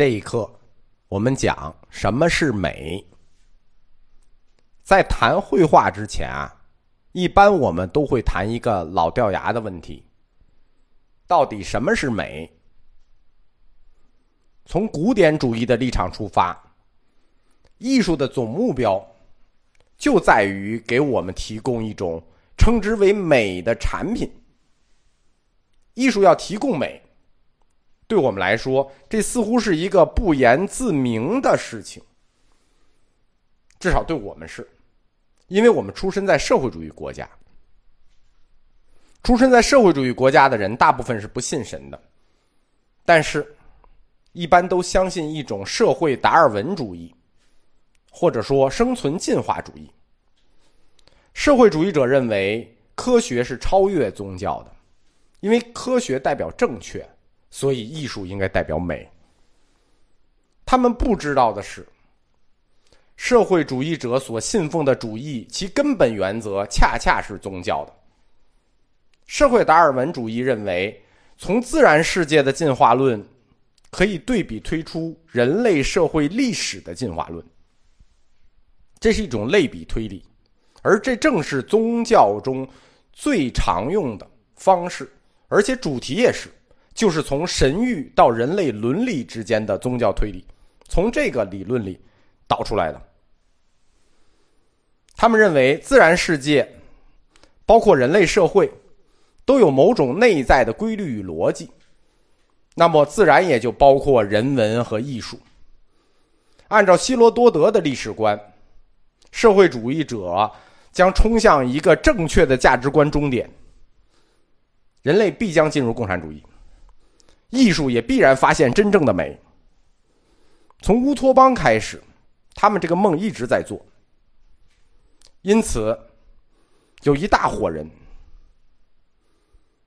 这一课，我们讲什么是美。在谈绘画之前啊，一般我们都会谈一个老掉牙的问题：到底什么是美？从古典主义的立场出发，艺术的总目标就在于给我们提供一种称之为美的产品。艺术要提供美。对我们来说，这似乎是一个不言自明的事情。至少对我们是，因为我们出生在社会主义国家。出生在社会主义国家的人，大部分是不信神的，但是，一般都相信一种社会达尔文主义，或者说生存进化主义。社会主义者认为科学是超越宗教的，因为科学代表正确。所以，艺术应该代表美。他们不知道的是，社会主义者所信奉的主义，其根本原则恰恰是宗教的。社会达尔文主义认为，从自然世界的进化论可以对比推出人类社会历史的进化论，这是一种类比推理，而这正是宗教中最常用的方式，而且主题也是。就是从神域到人类伦理之间的宗教推理，从这个理论里导出来的。他们认为，自然世界，包括人类社会，都有某种内在的规律与逻辑。那么，自然也就包括人文和艺术。按照希罗多德的历史观，社会主义者将冲向一个正确的价值观终点，人类必将进入共产主义。艺术也必然发现真正的美。从乌托邦开始，他们这个梦一直在做。因此，有一大伙人，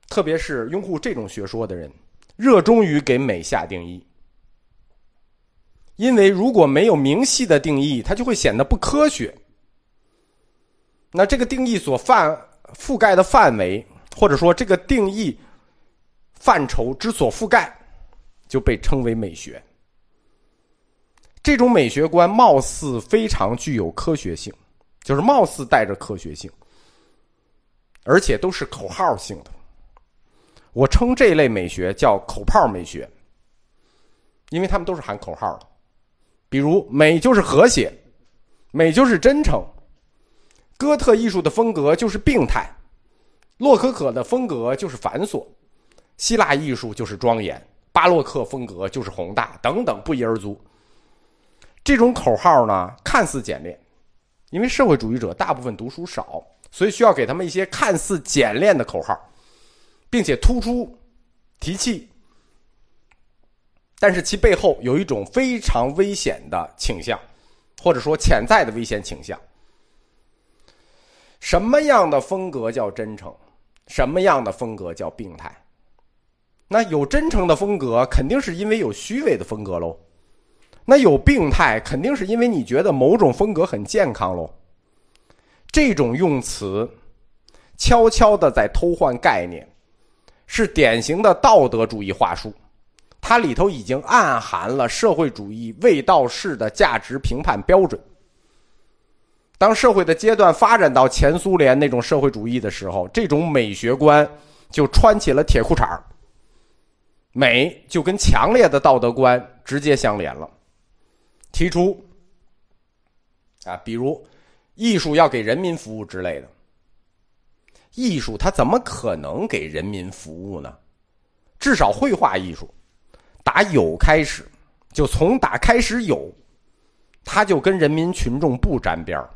特别是拥护这种学说的人，热衷于给美下定义。因为如果没有明细的定义，它就会显得不科学。那这个定义所范覆盖的范围，或者说这个定义。范畴之所覆盖，就被称为美学。这种美学观貌似非常具有科学性，就是貌似带着科学性，而且都是口号性的。我称这类美学叫口炮美学，因为他们都是喊口号的。比如，美就是和谐，美就是真诚。哥特艺术的风格就是病态，洛可可的风格就是繁琐。希腊艺术就是庄严，巴洛克风格就是宏大，等等不一而足。这种口号呢，看似简练，因为社会主义者大部分读书少，所以需要给他们一些看似简练的口号，并且突出提气。但是其背后有一种非常危险的倾向，或者说潜在的危险倾向。什么样的风格叫真诚？什么样的风格叫病态？那有真诚的风格，肯定是因为有虚伪的风格喽。那有病态，肯定是因为你觉得某种风格很健康喽。这种用词，悄悄的在偷换概念，是典型的道德主义话术。它里头已经暗含了社会主义卫道式的价值评判标准。当社会的阶段发展到前苏联那种社会主义的时候，这种美学观就穿起了铁裤衩美就跟强烈的道德观直接相连了，提出啊，比如艺术要给人民服务之类的。艺术它怎么可能给人民服务呢？至少绘画艺术，打有开始，就从打开始有，它就跟人民群众不沾边儿。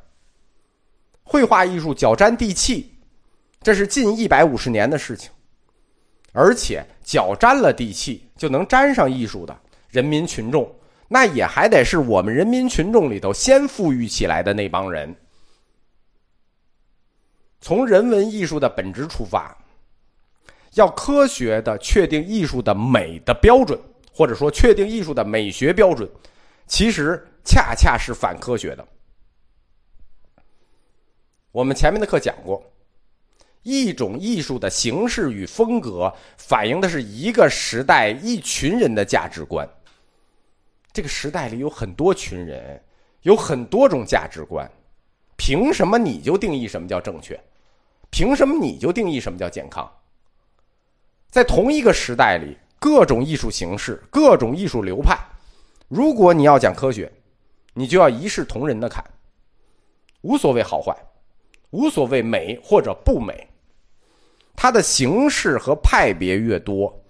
绘画艺术脚沾地气，这是近一百五十年的事情。而且脚沾了地气就能沾上艺术的人民群众，那也还得是我们人民群众里头先富裕起来的那帮人。从人文艺术的本质出发，要科学的确定艺术的美的标准，或者说确定艺术的美学标准，其实恰恰是反科学的。我们前面的课讲过。一种艺术的形式与风格，反映的是一个时代一群人的价值观。这个时代里有很多群人，有很多种价值观，凭什么你就定义什么叫正确？凭什么你就定义什么叫健康？在同一个时代里，各种艺术形式、各种艺术流派，如果你要讲科学，你就要一视同仁的看，无所谓好坏，无所谓美或者不美。它的形式和派别越多，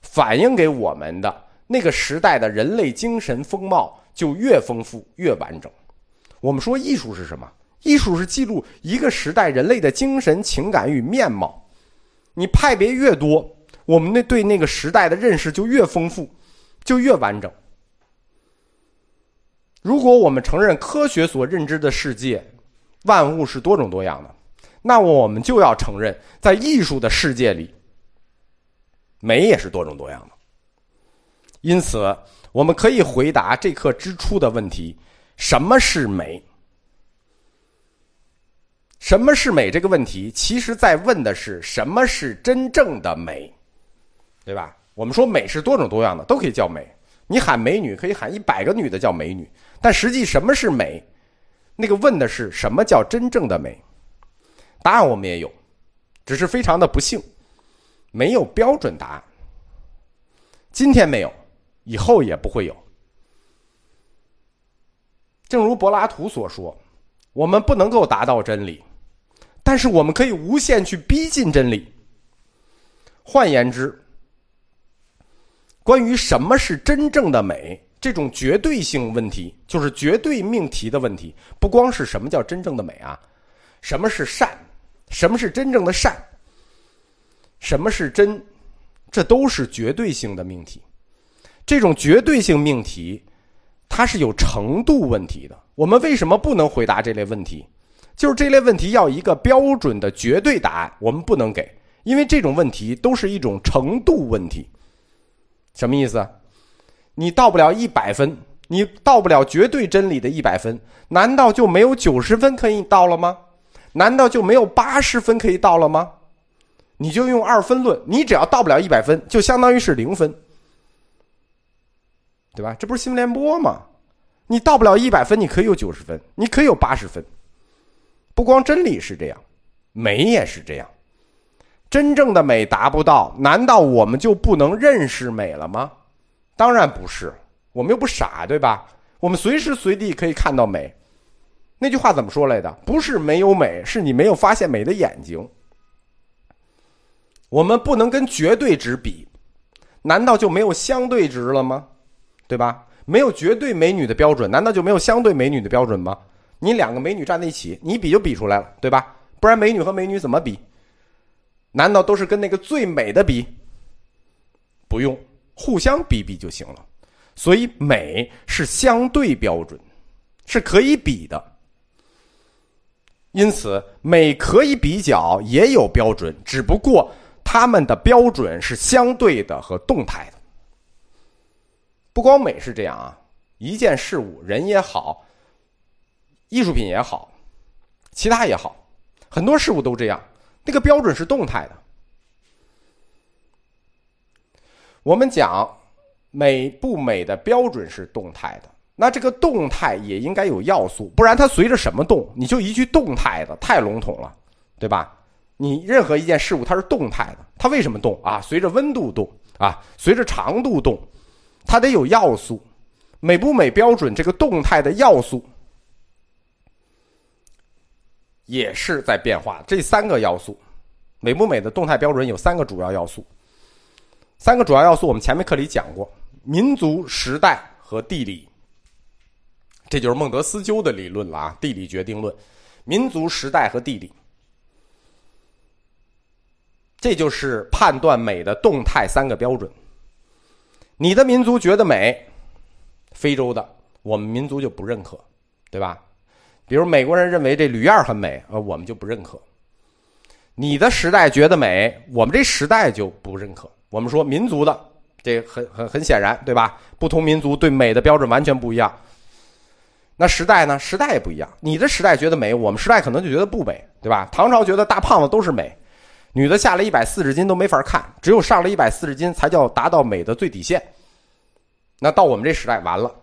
反映给我们的那个时代的人类精神风貌就越丰富、越完整。我们说艺术是什么？艺术是记录一个时代人类的精神、情感与面貌。你派别越多，我们那对那个时代的认识就越丰富，就越完整。如果我们承认科学所认知的世界，万物是多种多样的。那我们就要承认，在艺术的世界里，美也是多种多样的。因此，我们可以回答这课之初的问题：什么是美？什么是美？这个问题，其实在问的是什么是真正的美，对吧？我们说美是多种多样的，都可以叫美。你喊美女，可以喊一百个女的叫美女，但实际什么是美？那个问的是什么叫真正的美？答案我们也有，只是非常的不幸，没有标准答案。今天没有，以后也不会有。正如柏拉图所说，我们不能够达到真理，但是我们可以无限去逼近真理。换言之，关于什么是真正的美这种绝对性问题，就是绝对命题的问题，不光是什么叫真正的美啊，什么是善？什么是真正的善？什么是真？这都是绝对性的命题。这种绝对性命题，它是有程度问题的。我们为什么不能回答这类问题？就是这类问题要一个标准的绝对答案，我们不能给，因为这种问题都是一种程度问题。什么意思？你到不了一百分，你到不了绝对真理的一百分，难道就没有九十分可以到了吗？难道就没有八十分可以到了吗？你就用二分论，你只要到不了一百分，就相当于是零分，对吧？这不是新闻联播吗？你到不了一百分，你可以有九十分，你可以有八十分。不光真理是这样，美也是这样。真正的美达不到，难道我们就不能认识美了吗？当然不是，我们又不傻，对吧？我们随时随地可以看到美。那句话怎么说来的？不是没有美，是你没有发现美的眼睛。我们不能跟绝对值比，难道就没有相对值了吗？对吧？没有绝对美女的标准，难道就没有相对美女的标准吗？你两个美女站在一起，你比就比出来了，对吧？不然美女和美女怎么比？难道都是跟那个最美的比？不用，互相比比就行了。所以美是相对标准，是可以比的。因此，美可以比较，也有标准，只不过它们的标准是相对的和动态的。不光美是这样啊，一件事物，人也好，艺术品也好，其他也好，很多事物都这样，那个标准是动态的。我们讲美不美的标准是动态的。那这个动态也应该有要素，不然它随着什么动？你就一句动态的，太笼统了，对吧？你任何一件事物它是动态的，它为什么动啊？随着温度动啊，随着长度动，它得有要素，美不美标准这个动态的要素也是在变化。这三个要素，美不美的动态标准有三个主要要素，三个主要要素我们前面课里讲过：民族、时代和地理。这就是孟德斯鸠的理论了啊，地理决定论，民族、时代和地理，这就是判断美的动态三个标准。你的民族觉得美，非洲的我们民族就不认可，对吧？比如美国人认为这吕燕很美，呃，我们就不认可。你的时代觉得美，我们这时代就不认可。我们说民族的，这很很很显然，对吧？不同民族对美的标准完全不一样。那时代呢？时代也不一样。你的时代觉得美，我们时代可能就觉得不美，对吧？唐朝觉得大胖子都是美，女的下了一百四十斤都没法看，只有上了一百四十斤才叫达到美的最底线。那到我们这时代完了，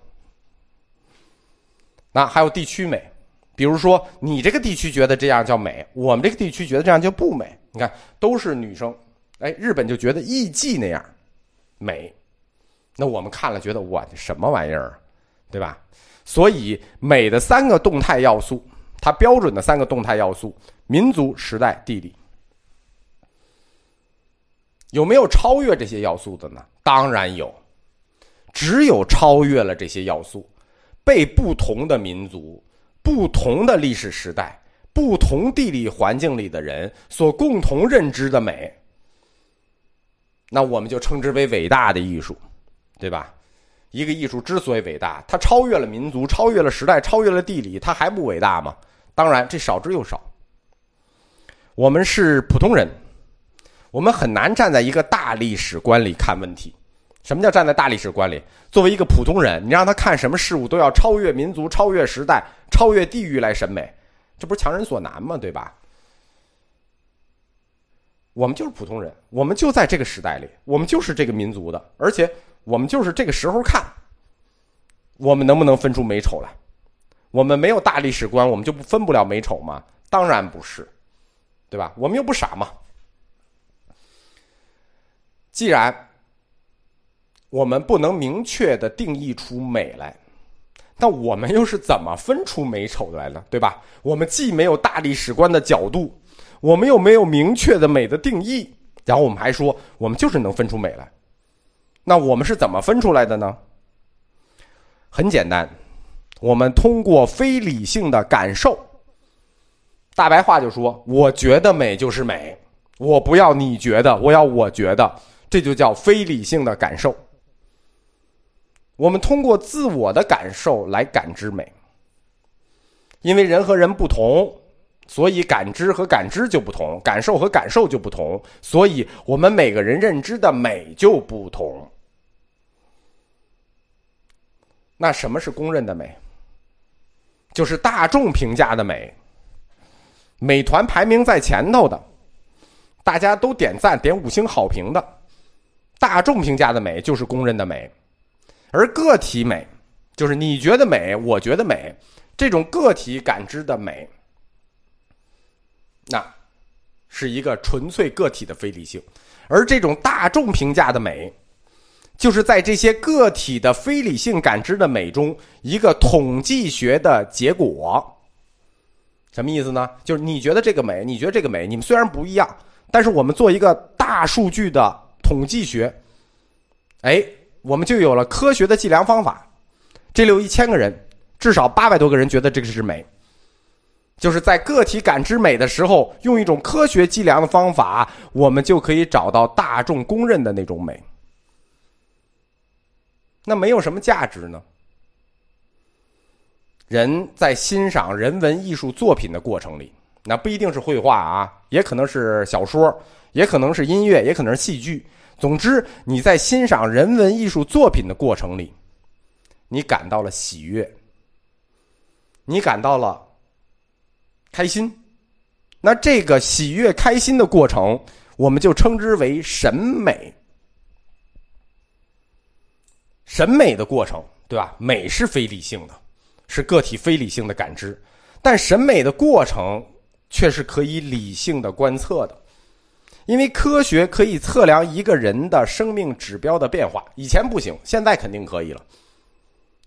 那还有地区美，比如说你这个地区觉得这样叫美，我们这个地区觉得这样就不美。你看，都是女生，哎，日本就觉得艺妓那样美，那我们看了觉得哇，这什么玩意儿啊，对吧？所以美的三个动态要素，它标准的三个动态要素：民族、时代、地理。有没有超越这些要素的呢？当然有，只有超越了这些要素，被不同的民族、不同的历史时代、不同地理环境里的人所共同认知的美，那我们就称之为伟大的艺术，对吧？一个艺术之所以伟大，它超越了民族，超越了时代，超越了地理，它还不伟大吗？当然，这少之又少。我们是普通人。我们很难站在一个大历史观里看问题。什么叫站在大历史观里？作为一个普通人，你让他看什么事物都要超越民族、超越时代、超越地域来审美，这不是强人所难吗？对吧？我们就是普通人，我们就在这个时代里，我们就是这个民族的，而且我们就是这个时候看，我们能不能分出美丑来？我们没有大历史观，我们就不分不了美丑吗？当然不是，对吧？我们又不傻嘛。既然我们不能明确的定义出美来，那我们又是怎么分出美丑来呢？对吧？我们既没有大历史观的角度，我们又没有明确的美的定义，然后我们还说我们就是能分出美来，那我们是怎么分出来的呢？很简单，我们通过非理性的感受，大白话就说：我觉得美就是美，我不要你觉得，我要我觉得。这就叫非理性的感受。我们通过自我的感受来感知美，因为人和人不同，所以感知和感知就不同，感受和感受就不同，所以我们每个人认知的美就不同。那什么是公认的美？就是大众评价的美，美团排名在前头的，大家都点赞点五星好评的。大众评价的美就是公认的美，而个体美就是你觉得美，我觉得美，这种个体感知的美，那是一个纯粹个体的非理性。而这种大众评价的美，就是在这些个体的非理性感知的美中一个统计学的结果。什么意思呢？就是你觉得这个美，你觉得这个美，你们虽然不一样，但是我们做一个大数据的。统计学，哎，我们就有了科学的计量方法。这里有一千个人，至少八百多个人觉得这个是美。就是在个体感知美的时候，用一种科学计量的方法，我们就可以找到大众公认的那种美。那没有什么价值呢？人在欣赏人文艺术作品的过程里，那不一定是绘画啊，也可能是小说，也可能是音乐，也可能是戏剧。总之，你在欣赏人文艺术作品的过程里，你感到了喜悦，你感到了开心，那这个喜悦、开心的过程，我们就称之为审美。审美的过程，对吧？美是非理性的，是个体非理性的感知，但审美的过程却是可以理性的观测的。因为科学可以测量一个人的生命指标的变化，以前不行，现在肯定可以了，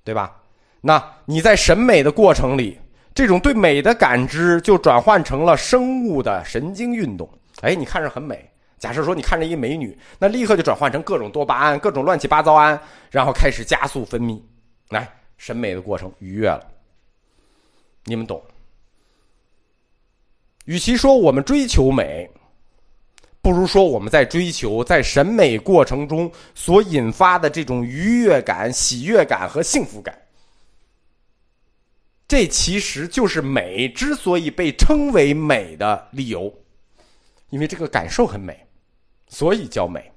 对吧？那你在审美的过程里，这种对美的感知就转换成了生物的神经运动。哎，你看着很美。假设说你看着一美女，那立刻就转换成各种多巴胺、各种乱七八糟胺，然后开始加速分泌，来，审美的过程愉悦了。你们懂？与其说我们追求美。不如说，我们在追求在审美过程中所引发的这种愉悦感、喜悦感和幸福感，这其实就是美之所以被称为美的理由，因为这个感受很美，所以叫美。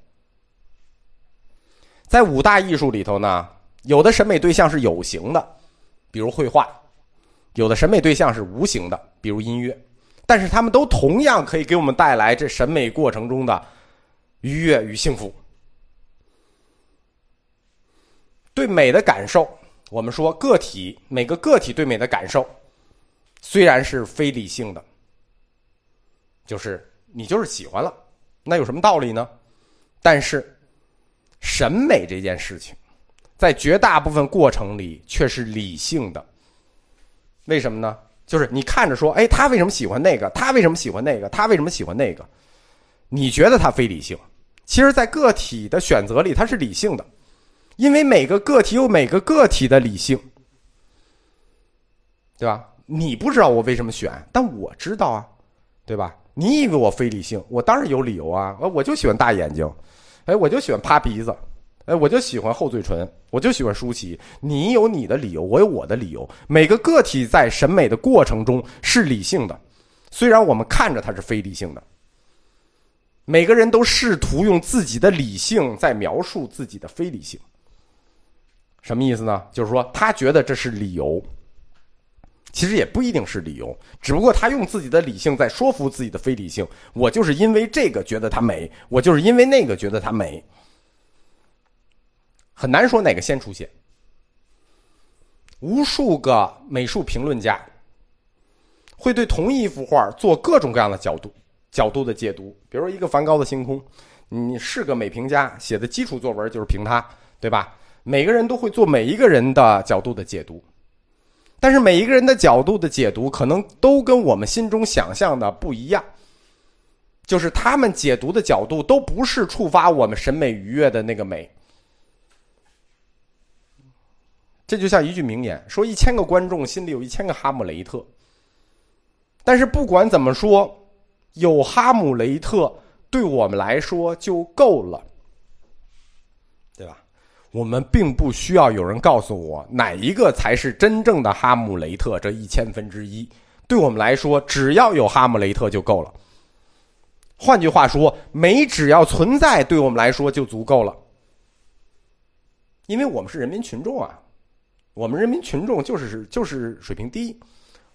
在五大艺术里头呢，有的审美对象是有形的，比如绘画；有的审美对象是无形的，比如音乐。但是他们都同样可以给我们带来这审美过程中的愉悦与幸福。对美的感受，我们说个体每个个体对美的感受，虽然是非理性的，就是你就是喜欢了，那有什么道理呢？但是审美这件事情，在绝大部分过程里却是理性的。为什么呢？就是你看着说，哎，他为什么喜欢那个？他为什么喜欢那个？他为什么喜欢那个？你觉得他非理性？其实，在个体的选择里，他是理性的，因为每个个体有每个个体的理性，对吧？你不知道我为什么选，但我知道啊，对吧？你以为我非理性，我当然有理由啊！我就喜欢大眼睛，哎，我就喜欢趴鼻子，哎，我就喜欢厚嘴唇，我就喜欢舒淇。你有你的理由，我有我的理由。每个个体在审美的过程中是理性的，虽然我们看着它是非理性的。每个人都试图用自己的理性在描述自己的非理性，什么意思呢？就是说他觉得这是理由，其实也不一定是理由，只不过他用自己的理性在说服自己的非理性。我就是因为这个觉得它美，我就是因为那个觉得它美，很难说哪个先出现。无数个美术评论家会对同一幅画做各种各样的角度。角度的解读，比如说一个梵高的星空，你是个美评家写的基础作文就是评它，对吧？每个人都会做每一个人的角度的解读，但是每一个人的角度的解读可能都跟我们心中想象的不一样，就是他们解读的角度都不是触发我们审美愉悦的那个美。这就像一句名言，说一千个观众心里有一千个哈姆雷特，但是不管怎么说。有哈姆雷特对我们来说就够了，我们并不需要有人告诉我哪一个才是真正的哈姆雷特这一千分之一。对我们来说，只要有哈姆雷特就够了。换句话说，美只要存在，对我们来说就足够了。因为我们是人民群众啊，我们人民群众就是就是水平低，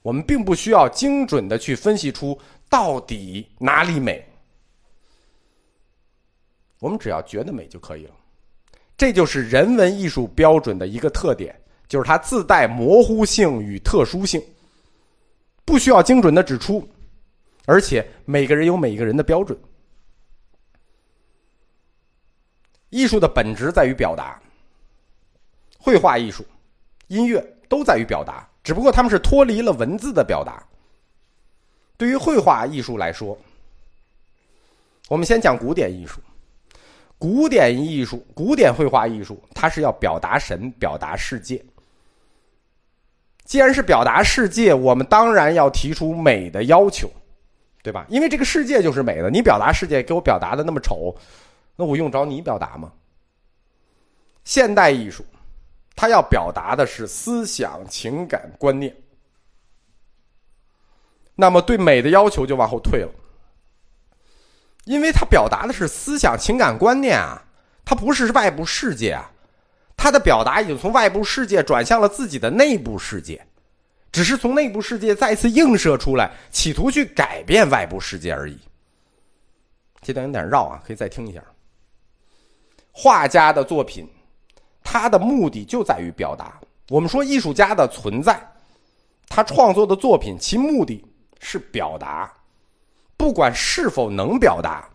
我们并不需要精准的去分析出。到底哪里美？我们只要觉得美就可以了。这就是人文艺术标准的一个特点，就是它自带模糊性与特殊性，不需要精准的指出，而且每个人有每个人的标准。艺术的本质在于表达，绘画艺术、音乐都在于表达，只不过他们是脱离了文字的表达。对于绘画艺术来说，我们先讲古典艺术。古典艺术、古典绘画艺术，它是要表达神、表达世界。既然是表达世界，我们当然要提出美的要求，对吧？因为这个世界就是美的。你表达世界，给我表达的那么丑，那我用着你表达吗？现代艺术，它要表达的是思想、情感、观念。那么对美的要求就往后退了，因为它表达的是思想、情感、观念啊，它不是外部世界啊，它的表达已经从外部世界转向了自己的内部世界，只是从内部世界再次映射出来，企图去改变外部世界而已。这段有点绕啊，可以再听一下。画家的作品，他的目的就在于表达。我们说艺术家的存在，他创作的作品，其目的。是表达，不管是否能表达，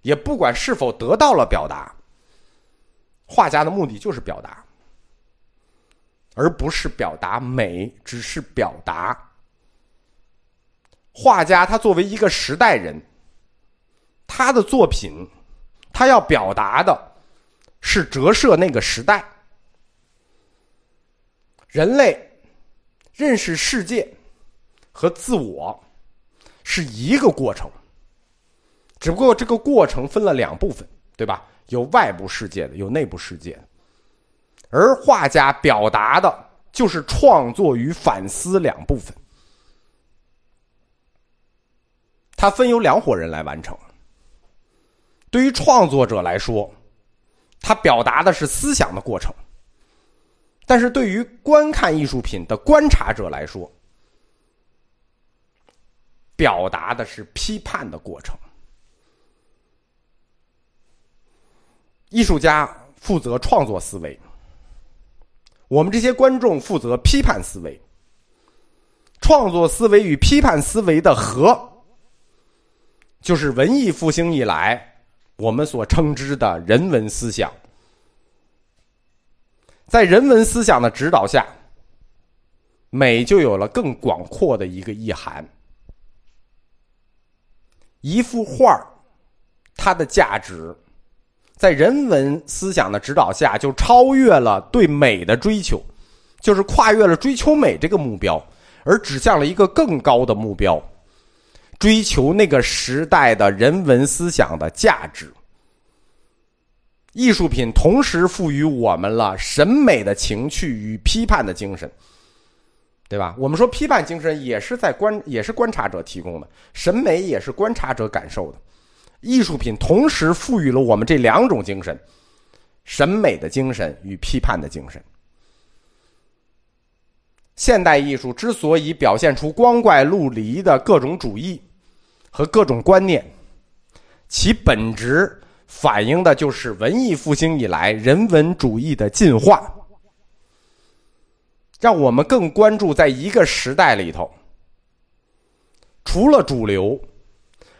也不管是否得到了表达，画家的目的就是表达，而不是表达美，只是表达。画家他作为一个时代人，他的作品，他要表达的是折射那个时代，人类认识世界。和自我是一个过程，只不过这个过程分了两部分，对吧？有外部世界的，有内部世界的。而画家表达的就是创作与反思两部分，他分由两伙人来完成。对于创作者来说，他表达的是思想的过程；但是对于观看艺术品的观察者来说，表达的是批判的过程。艺术家负责创作思维，我们这些观众负责批判思维，创作思维与批判思维的和，就是文艺复兴以来我们所称之的人文思想。在人文思想的指导下，美就有了更广阔的一个意涵。一幅画它的价值。在人文思想的指导下，就超越了对美的追求，就是跨越了追求美这个目标，而指向了一个更高的目标，追求那个时代的人文思想的价值。艺术品同时赋予我们了审美的情趣与批判的精神，对吧？我们说批判精神也是在观，也是观察者提供的，审美也是观察者感受的。艺术品同时赋予了我们这两种精神：审美的精神与批判的精神。现代艺术之所以表现出光怪陆离的各种主义和各种观念，其本质反映的就是文艺复兴以来人文主义的进化，让我们更关注在一个时代里头，除了主流。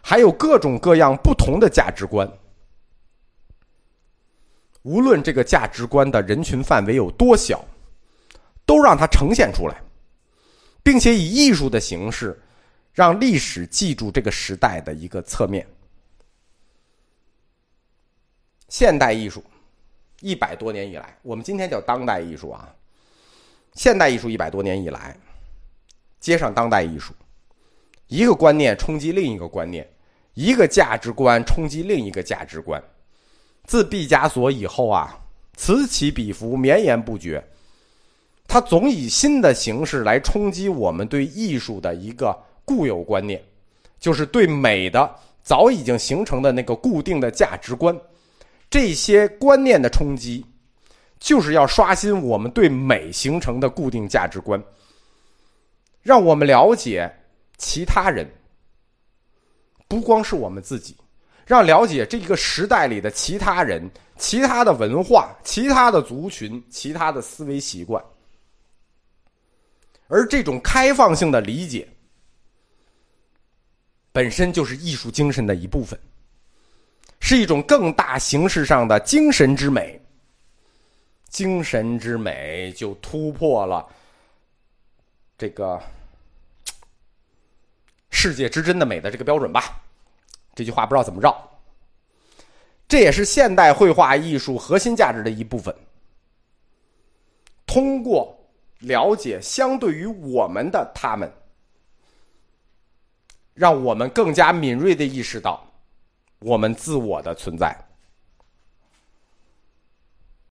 还有各种各样不同的价值观，无论这个价值观的人群范围有多小，都让它呈现出来，并且以艺术的形式，让历史记住这个时代的一个侧面。现代艺术一百多年以来，我们今天叫当代艺术啊。现代艺术一百多年以来，接上当代艺术。一个观念冲击另一个观念，一个价值观冲击另一个价值观。自毕加索以后啊，此起彼伏，绵延不绝。他总以新的形式来冲击我们对艺术的一个固有观念，就是对美的早已经形成的那个固定的价值观。这些观念的冲击，就是要刷新我们对美形成的固定价值观，让我们了解。其他人，不光是我们自己，让了解这个时代里的其他人、其他的文化、其他的族群、其他的思维习惯，而这种开放性的理解，本身就是艺术精神的一部分，是一种更大形式上的精神之美。精神之美就突破了这个。世界之真的美的这个标准吧，这句话不知道怎么绕。这也是现代绘画艺术核心价值的一部分。通过了解相对于我们的他们，让我们更加敏锐的意识到我们自我的存在。